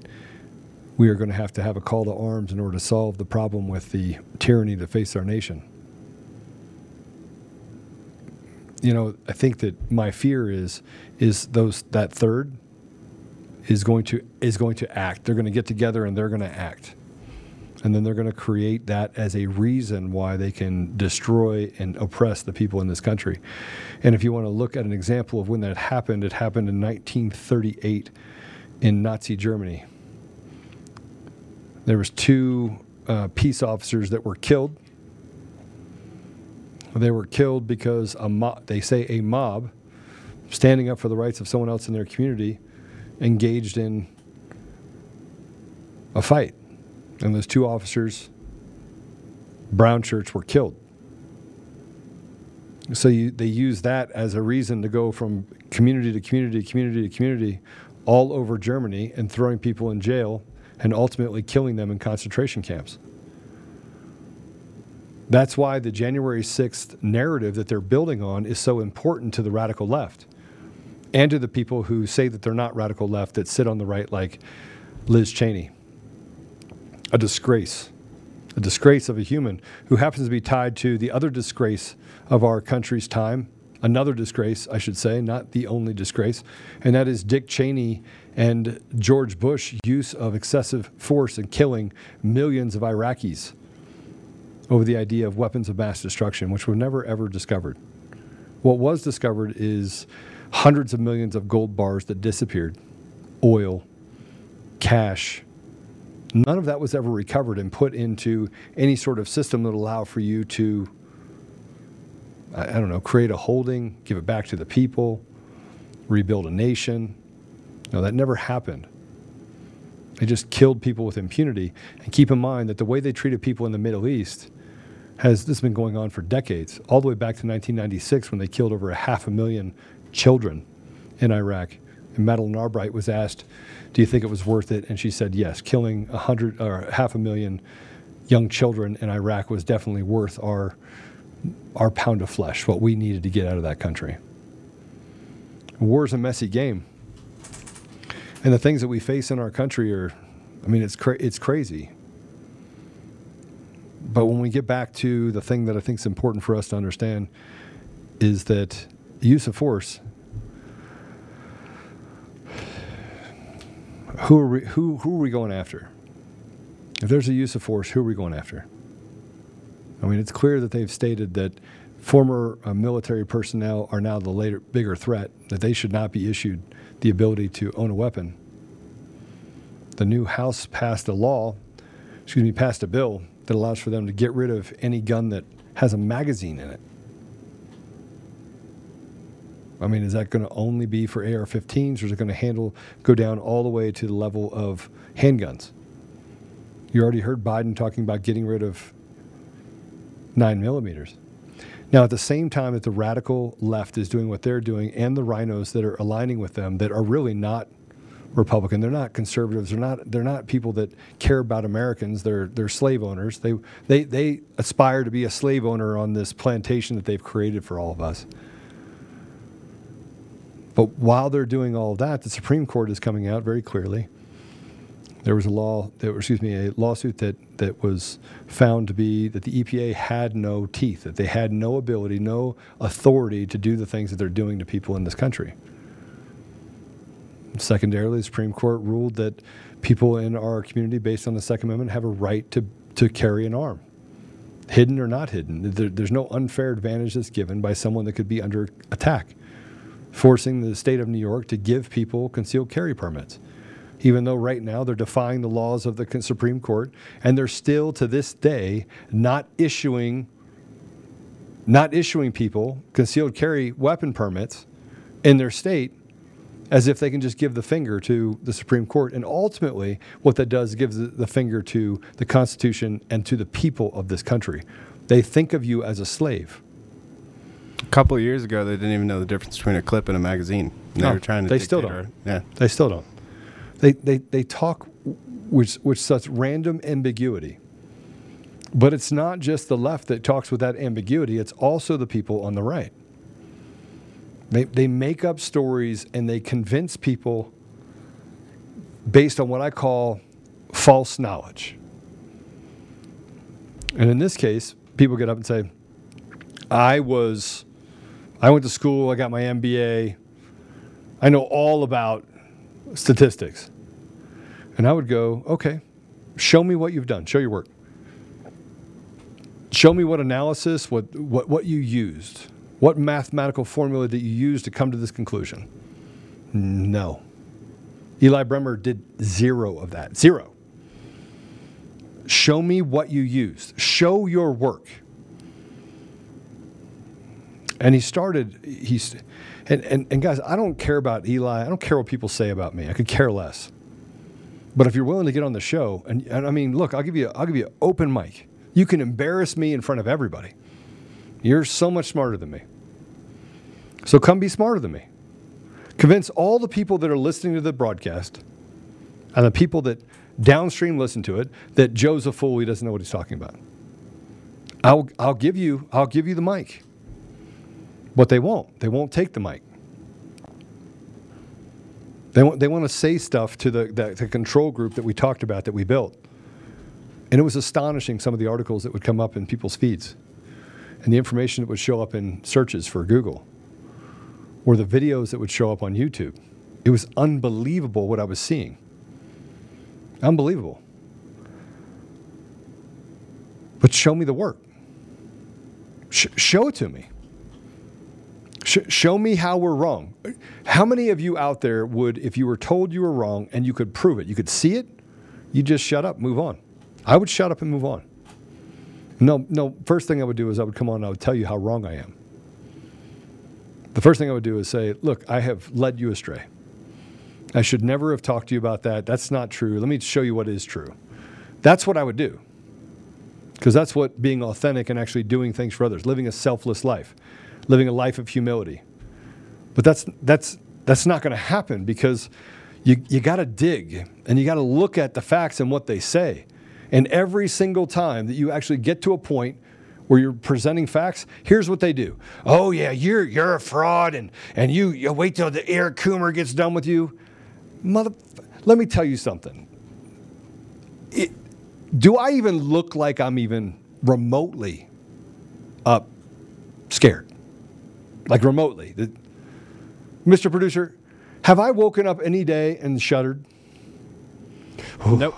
we are going to have to have a call to arms in order to solve the problem with the tyranny that faces our nation. You know, I think that my fear is is those that third is going to is going to act. They're going to get together and they're going to act. And then they're going to create that as a reason why they can destroy and oppress the people in this country. And if you want to look at an example of when that happened, it happened in 1938 in Nazi Germany. There was two uh, peace officers that were killed. They were killed because a mob, they say a mob, standing up for the rights of someone else in their community, engaged in a fight and those two officers, brown shirts, were killed. So you, they use that as a reason to go from community to community, community to community, all over Germany, and throwing people in jail and ultimately killing them in concentration camps. That's why the January 6th narrative that they're building on is so important to the radical left and to the people who say that they're not radical left that sit on the right, like Liz Cheney. A disgrace, a disgrace of a human who happens to be tied to the other disgrace of our country's time, another disgrace, I should say, not the only disgrace, and that is Dick Cheney and George Bush use of excessive force and killing millions of Iraqis over the idea of weapons of mass destruction, which were never ever discovered. What was discovered is hundreds of millions of gold bars that disappeared, oil, cash, None of that was ever recovered and put into any sort of system that allow for you to, I, I don't know, create a holding, give it back to the people, rebuild a nation. No, that never happened. They just killed people with impunity. And keep in mind that the way they treated people in the Middle East has this has been going on for decades, all the way back to 1996 when they killed over a half a million children in Iraq. And Madeleine Albright was asked, do you think it was worth it? And she said, yes. Killing a hundred or half a million young children in Iraq was definitely worth our our pound of flesh, what we needed to get out of that country. War is a messy game, and the things that we face in our country are, I mean, it's cra- it's crazy. But when we get back to the thing that I think is important for us to understand is that use of force who are we, who who are we going after? If there's a use of force, who are we going after? I mean, it's clear that they've stated that former uh, military personnel are now the later bigger threat. That they should not be issued the ability to own a weapon. The new House passed a law, excuse me, passed a bill that allows for them to get rid of any gun that has a magazine in it. I mean, is that going to only be for AR-15s, or is it going to handle go down all the way to the level of handguns? You already heard Biden talking about getting rid of nine millimeters. Now, at the same time that the radical left is doing what they're doing, and the RINOs that are aligning with them that are really not Republican, they're not conservatives, they're not they're not people that care about Americans. They're they're slave owners. They they they aspire to be a slave owner on this plantation that they've created for all of us. But while they're doing all of that, the Supreme Court is coming out very clearly. There was a law, that, excuse me, a lawsuit that, that was found to be that the EPA had no teeth, that they had no ability, no authority to do the things that they're doing to people in this country. Secondarily, the Supreme Court ruled that people in our community, based on the Second Amendment, have a right to, to carry an arm, hidden or not hidden. There, there's no unfair advantage that's given by someone that could be under attack forcing the state of New York to give people concealed carry permits. Even though right now they're defying the laws of the Supreme Court, and they're still to this day not issuing not issuing people concealed carry weapon permits in their state as if they can just give the finger to the Supreme Court. And ultimately, what that does is gives the, finger to the Constitution and to the people of this country. They think of you as a slave. A couple of years ago, they didn't even know the difference between a clip and a magazine. And No, they were trying to. they still don't. our- yeah. They still don't. They, they, they talk with, with such random ambiguity. But it's not just the left that talks with that ambiguity, it's also the people on the right. They, they make up stories and they convince people based on what I call false knowledge. And in this case, people get up and say, I was, I went to school, I got my MBA, I know all about statistics. And I would go, okay, show me what you've done, show your work. Show me what analysis, what, what, what you used, what mathematical formula that you use to come to this conclusion. No. Eli Bremer did zero of that. Zero. Show me what you used. Show your work. And he started, he's, and, and, and guys, I don't care about Eli. I don't care what people say about me. I could care less. But if you're willing to get on the show, and, and I mean, look, I'll give you, I'll give you an open mic. You can embarrass me in front of everybody. You're so much smarter than me. So come be smarter than me. Convince all the people that are listening to the broadcast and the people that downstream listen to it that Joe's a fool. He doesn't know what he's talking about. I'll, I'll give you, I'll give you the mic. But they won't. They won't take the mic. They want, they want to say stuff to the, the, the control group that we talked about that we built. And it was astonishing some of the articles that would come up in people's feeds and the information that would show up in searches for Google or the videos that would show up on YouTube. It was unbelievable what I was seeing. Unbelievable. But show me the work. Sh- show it to me. Sh- show me how we're wrong. How many of you out there would, if you were told you were wrong and you could prove it, you could see it, you just shut up, move on? I would shut up and move on. No, no. First thing I would do is I would come on and I would tell you how wrong I am. The first thing I would do is say, look, I have led you astray. I should never have talked to you about that. That's not true. Let me show you what is true. That's what I would do. Because that's what being authentic and actually doing things for others, living a selfless life, living a life of humility. But that's that's that's not going to happen because you you got to dig and you got to look at the facts and what they say. And every single time that you actually get to a point where you're presenting facts, here's what they do. Oh yeah, you're you're a fraud and and you, you wait till the Eric Coomer gets done with you. Mother let me tell you something. It, do I even look like I'm even remotely up scared? Like remotely. The- Mr. Producer, have I woken up any day and shuddered? Nope.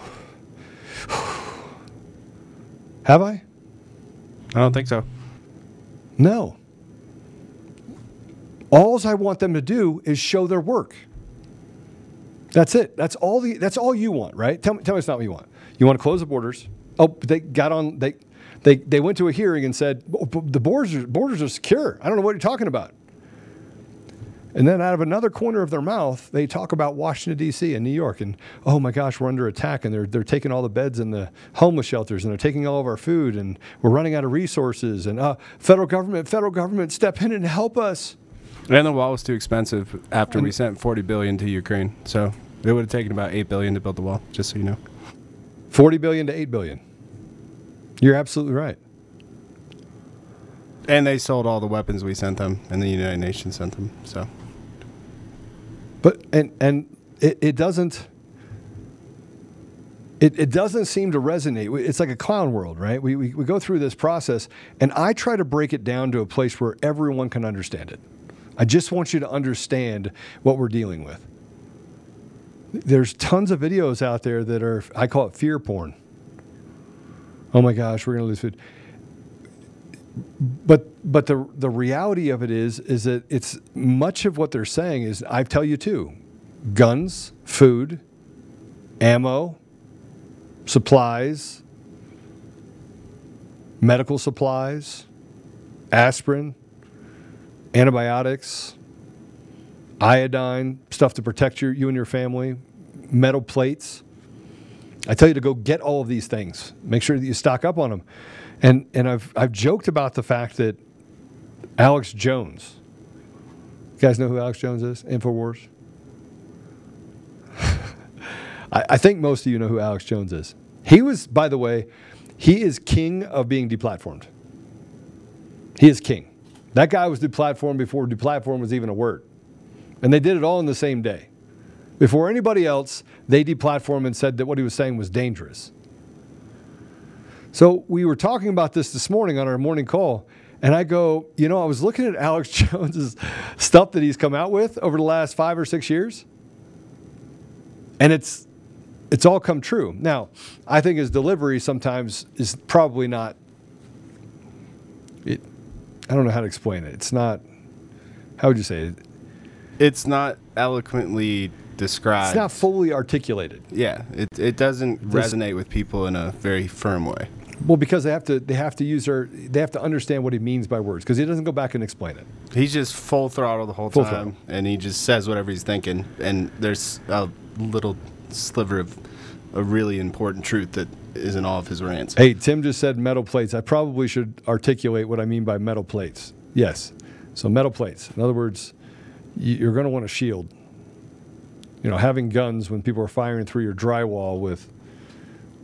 Have I? I don't think so. No. Alls I want them to do is show their work. That's it. That's all the that's all you want, right? Tell me tell me it's not what you want. You want to close the borders. Oh, they got on they they they went to a hearing and said "Oh, the borders are, borders are secure. I don't know what you're talking about. And then out of another corner of their mouth, they talk about Washington D.C. and New York, and oh my gosh, we're under attack, and they're they're taking all the beds in the homeless shelters, and they're taking all of our food, and we're running out of resources, and uh, federal government, federal government, step in and help us. And the wall was too expensive after we sent 40 billion to Ukraine. So it would have taken about 8 billion to build the wall, just so you know. Forty billion to eight billion. You're absolutely right. And they sold all the weapons we sent them, and the United Nations sent them. So But and and it, it doesn't it, it doesn't seem to resonate. It's like a clown world, right? We, we, we go through this process, and I try to break it down to a place where everyone can understand it. I just want you to understand what we're dealing with. There's tons of videos out there that are, I call it fear porn. Oh my gosh, we're going to lose food. But but the the reality of it is is that it's much of what they're saying is I tell you too, guns, food, ammo, supplies, medical supplies, aspirin, antibiotics, iodine, stuff to protect your, you and your family, metal plates. I tell you to go get all of these things. Make sure that you stock up on them. And and I've I've joked about the fact that Alex Jones. You guys know who Alex Jones is? Infowars. I, I think most of you know who Alex Jones is. He was, by the way, he is king of being deplatformed. He is king. That guy was deplatformed before deplatform was even a word. And they did it all in the same day. Before anybody else, they deplatformed and said that what he was saying was dangerous. So we were talking about this this morning on our morning call, and I go, you know, I was looking at Alex Jones's stuff that he's come out with over the last five or six years, and it's it's all come true. Now, I think his delivery sometimes is probably not. It, I don't know how to explain it. It's not. How would you say it? It's not eloquently described. It's not fully articulated. Yeah, it, it doesn't resonate with people in a very firm way. Well, because they have to they have to use their they have to understand what he means by words because he doesn't go back and explain it. He's just full throttle the whole Full time, and he just says whatever he's thinking. And there's a little sliver of a really important truth that is in all of his rants. Hey, Tim just said metal plates. I probably should articulate what I mean by metal plates. Yes, so metal plates. In other words, you're going to want a shield. You know, having guns when people are firing through your drywall with.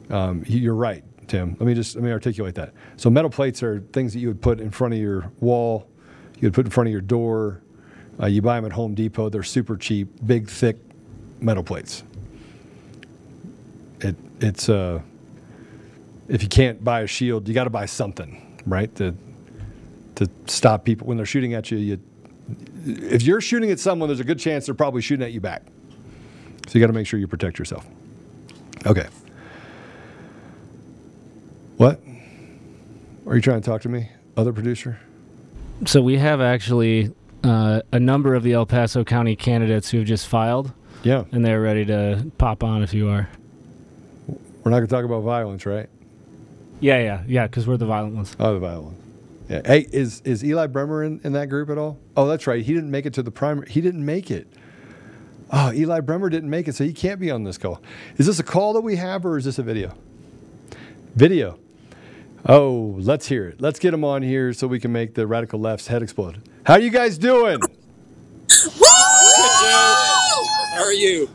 Um, you're right, Tim. Let me just let me articulate that. So metal plates are things that you would put in front of your wall. You would put in front of your door. Uh, you buy them at Home Depot. They're super cheap, big, thick metal plates. It it's uh if you can't buy a shield, you got to buy something, right? To to stop people when they're shooting at you. You if you're shooting at someone, there's a good chance they're probably shooting at you back. So you got to make sure you protect yourself. Okay. What? Are you trying to talk to me, other producer? So we have actually uh, a number of the El Paso County candidates who have just filed. Yeah. And they're ready to pop on if you are. We're not going to talk about violence, right? Yeah, yeah, yeah, because we're the violent ones. Oh, the violent ones. Yeah. Hey, is is Eli Bremer in, in that group at all? Oh, that's right. He didn't make it to the primary. He didn't make it. Oh, Eli Bremer didn't make it, so he can't be on this call. Is this a call that we have, or is this a video? Video. Oh, let's hear it. Let's get them on here so we can make the radical left's head explode. How you guys doing? How are you?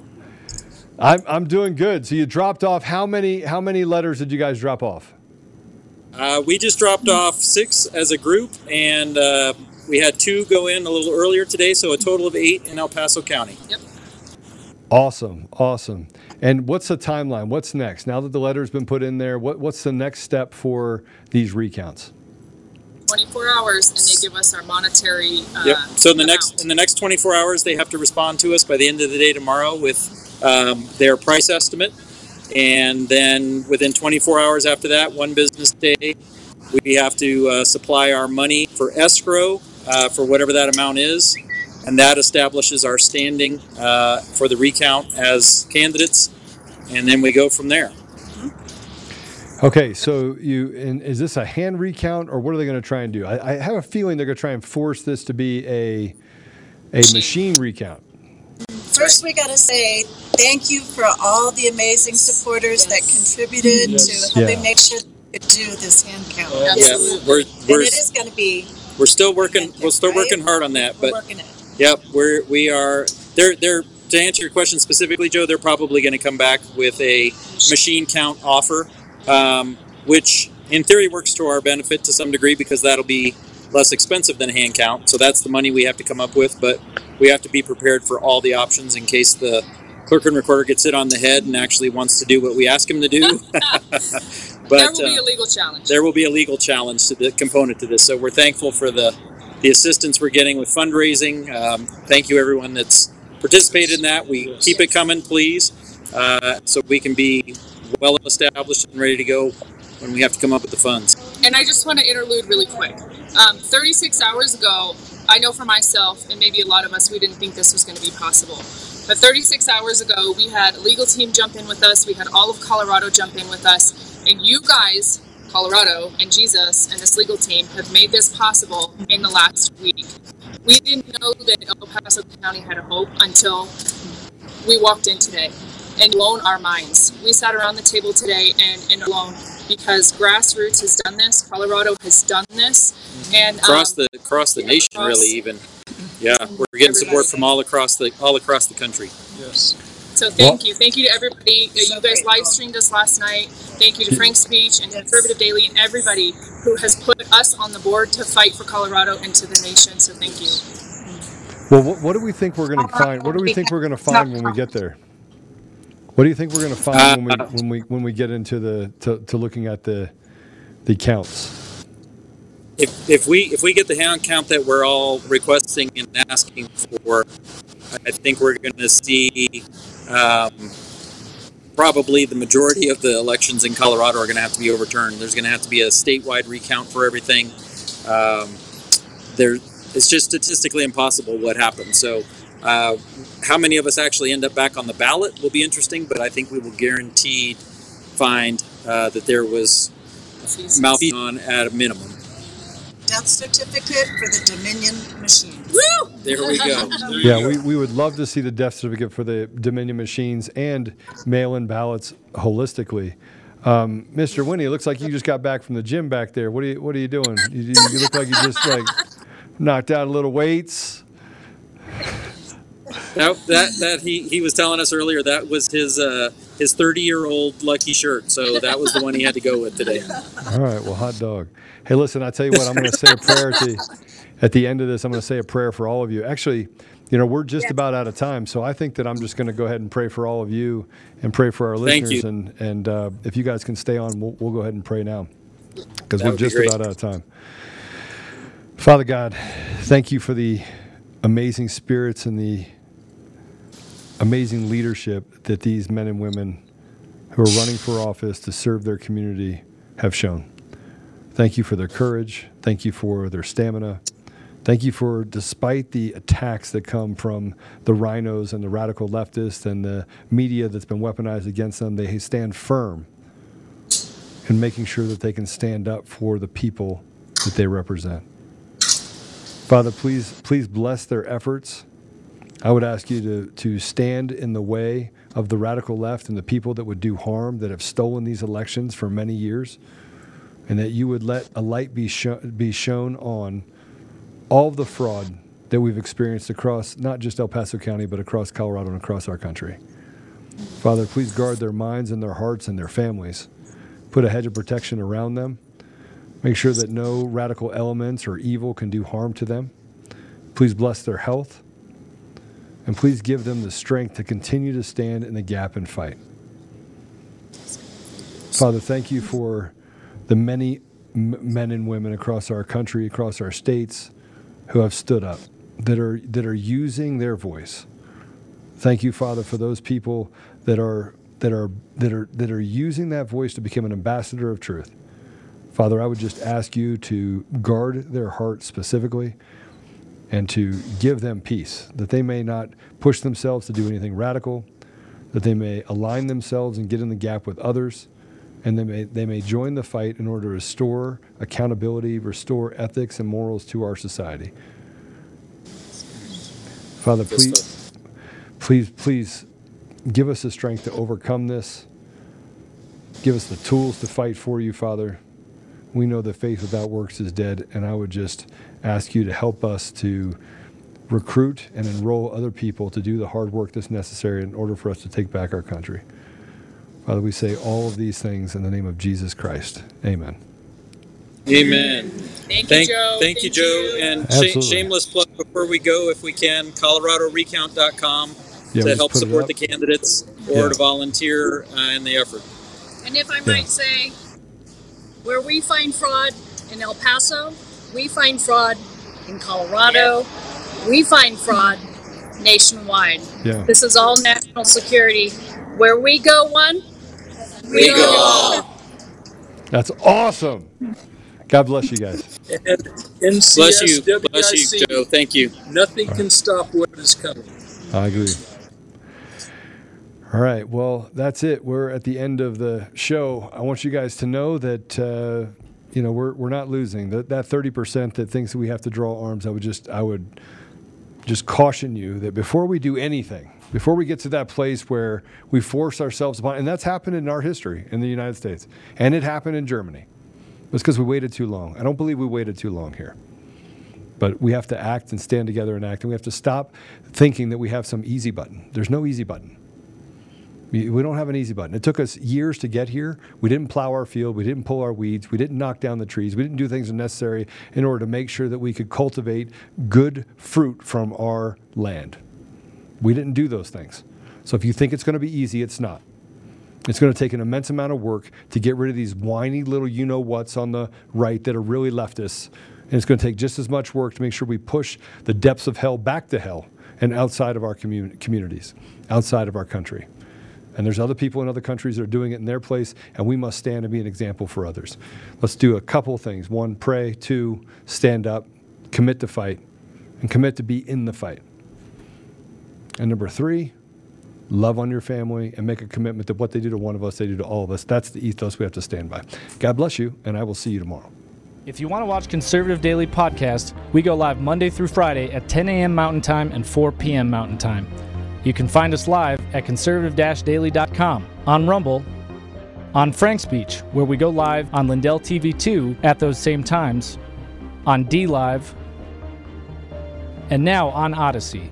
I'm I'm doing good. So you dropped off how many how many letters did you guys drop off? Uh, we just dropped off six as a group, and uh, we had two go in a little earlier today, so a total of eight in El Paso County. Yep. Awesome, awesome. And what's the timeline? What's next? Now that the letter's been put in there, what, what's the next step for these recounts? 24 hours and they give us our monetary uh, Yep. So in the next in the next 24 hours, they have to respond to us by the end of the day tomorrow with um, their price estimate, and then within 24 hours after that, one business day, we have to uh, supply our money for escrow uh, for whatever that amount is, and that establishes our standing uh, for the recount as candidates, and then we go from there. Okay, so you and is this a hand recount or what are they going to try and do? I, I have a feeling they're going to try and force this to be a a machine recount. First, we got to say thank you for all the amazing supporters that contributed Yes. to helping Yeah. make sure we could do this hand count. Yeah, we're we're it is going to be we're still working we're still working hard on that, but working it. Yep, we're we are. They're they're to answer your question specifically, Joe. They're probably going to come back with a machine count offer, um, which in theory works to our benefit to some degree because that'll be less expensive than a hand count. So that's the money we have to come up with, but we have to be prepared for all the options in case the clerk and recorder gets it on the head and actually wants to do what we ask him to do. but there will be uh, a legal challenge. there will be a legal challenge to the component to this. So we're thankful for the the assistance we're getting with fundraising. Um, thank you everyone that's participated in that. We keep it coming, please, uh, so we can be well established and ready to go when we have to come up with the funds. And I just want to interlude really quick. Um, 36 hours ago, I know for myself, and maybe a lot of us, we didn't think this was going to be possible. But 36 hours ago, we had a legal team jump in with us. We had all of Colorado jump in with us. And you guys, Colorado and Jesus and this legal team, have made this possible in the last week. We didn't know that El Paso County had a hope until we walked in today and blown our minds. We sat around the table today and, and blown because grassroots has done this, Colorado has done this, and um, across the across the nation, across- really even. Yeah, we're getting support from all across the all across the country. Yes. So thank you, thank you to everybody. Uh, You guys live streamed us last night. Thank you to Frank Speech and Conservative Daily and everybody who has put us on the board to fight for Colorado and to the nation. So thank you. Well, what, what do we think we're going to find? What do we think we're going to find when we get there? What do you think we're going to find when we when we when we get into the to, to looking at the the counts? If, if we if we get the hound count that we're all requesting and asking for, I think we're going to see um, probably the majority of the elections in Colorado are going to have to be overturned. There's going to have to be a statewide recount for everything. Um, there, it's just statistically impossible what happened. So, uh, how many of us actually end up back on the ballot will be interesting, but I think we will guaranteed find uh, that there was malfeasance on at a minimum. Death certificate for the Dominion machine. Woo! There we go. Yeah, we, we would love to see the death certificate for the Dominion machines and mail-in ballots holistically. Um, Mr. Winnie, it looks like you just got back from the gym back there. What are you What are you doing? You, you look like you just like knocked out a little weights. That, that that he he was telling us earlier that was his uh, his 30 year old lucky shirt. So that was the one he had to go with today. All right, well, hot dog. Hey, listen, I tell you what, I'm going to say a prayer to at the end of this. I'm going to say a prayer for all of you. Actually, you know, we're just about out of time, so I think that I'm just going to go ahead and pray for all of you and pray for our Thank listeners. you. And and uh, if you guys can stay on, we'll, we'll go ahead and pray now because we're would be just about out of time. Father God, thank you for the amazing spirits and the amazing leadership that these men and women who are running for office to serve their community have shown. Thank you for their courage. Thank you for their stamina. Thank you for, despite the attacks that come from the RINOs and the radical leftists and the media that's been weaponized against them, they stand firm in making sure that they can stand up for the people that they represent. Father, please, please bless their efforts. I would ask you to, to stand in the way of the radical left and the people that would do harm, that have stolen these elections for many years, and that you would let a light be, be shown on all the fraud that we've experienced across not just El Paso County, but across Colorado and across our country. Father, please guard their minds and their hearts and their families. Put a hedge of protection around them. Make sure that no radical elements or evil can do harm to them. Please bless their health. And please give them the strength to continue to stand in the gap and fight. Father, thank you for the many m- men and women across our country, across our states, who have stood up, that are that are using their voice. Thank you, Father, for those people that are that are that are that are using that voice to become an ambassador of truth. Father, I would just ask you to guard their hearts specifically and to give them peace, that they may not push themselves to do anything radical, that they may align themselves and get in the gap with others, and they may, they may join the fight in order to restore accountability, restore ethics and morals to our society. Father, please, please, please give us the strength to overcome this. Give us the tools to fight for you, Father. We know that faith without works is dead, and I would just ask you to help us to recruit and enroll other people to do the hard work that's necessary in order for us to take back our country. Father, we say all of these things in the name of Jesus Christ. Amen. Amen. Thank you, Joe. thank you, Thank Joe. you. And sh- Absolutely. shameless plug before we go, if we can, ColoradoRecount.com Yeah, to help just put it support the candidates or Yeah. to volunteer uh, in the effort. And if I Yeah. might say, where we find fraud in El Paso, we find fraud in Colorado, we find fraud nationwide. Yeah. This is all national security. Where we go one, We go. That's awesome. God bless you guys. And NCS, Bless you. WIC, Bless you, Joe. Thank you. Nothing can stop what is coming. I agree. All right. Well, that's it. We're at the end of the show. I want you guys to know that uh, you know we're we're not losing. That that thirty percent that thinks that we have to draw arms. I would just I would just caution you that before we do anything, before we get to that place where we force ourselves upon, and that's happened in our history in the United States, and it happened in Germany. It's because we waited too long. I don't believe we waited too long here. But we have to act and stand together and act, and we have to stop thinking that we have some easy button. There's no easy button. We don't have an easy button. It took us years to get here. We didn't plow our field. We didn't pull our weeds. We didn't knock down the trees. We didn't do things necessary in order to make sure that we could cultivate good fruit from our land. We didn't do those things. So if you think it's going to be easy, it's not. It's going to take an immense amount of work to get rid of these whiny little you know what's on the right that are really leftists. And it's going to take just as much work to make sure we push the depths of hell back to hell and outside of our commun- communities, outside of our country. And there's other people in other countries that are doing it in their place, and we must stand and be an example for others. Let's do a couple things. One, pray. Two, stand up, commit to fight, and commit to be in the fight. And number three, love on your family and make a commitment that what they do to one of us, they do to all of us. That's the ethos we have to stand by. God bless you, and I will see you tomorrow. If you want to watch Conservative Daily Podcast, we go live Monday through Friday at 10 a.m. Mountain Time and 4 p.m. Mountain Time. You can find us live at conservative-daily.com, on Rumble, on FrankSpeech, where we go live on Lindell TV 2 at those same times, on D Live, and now on Odysee.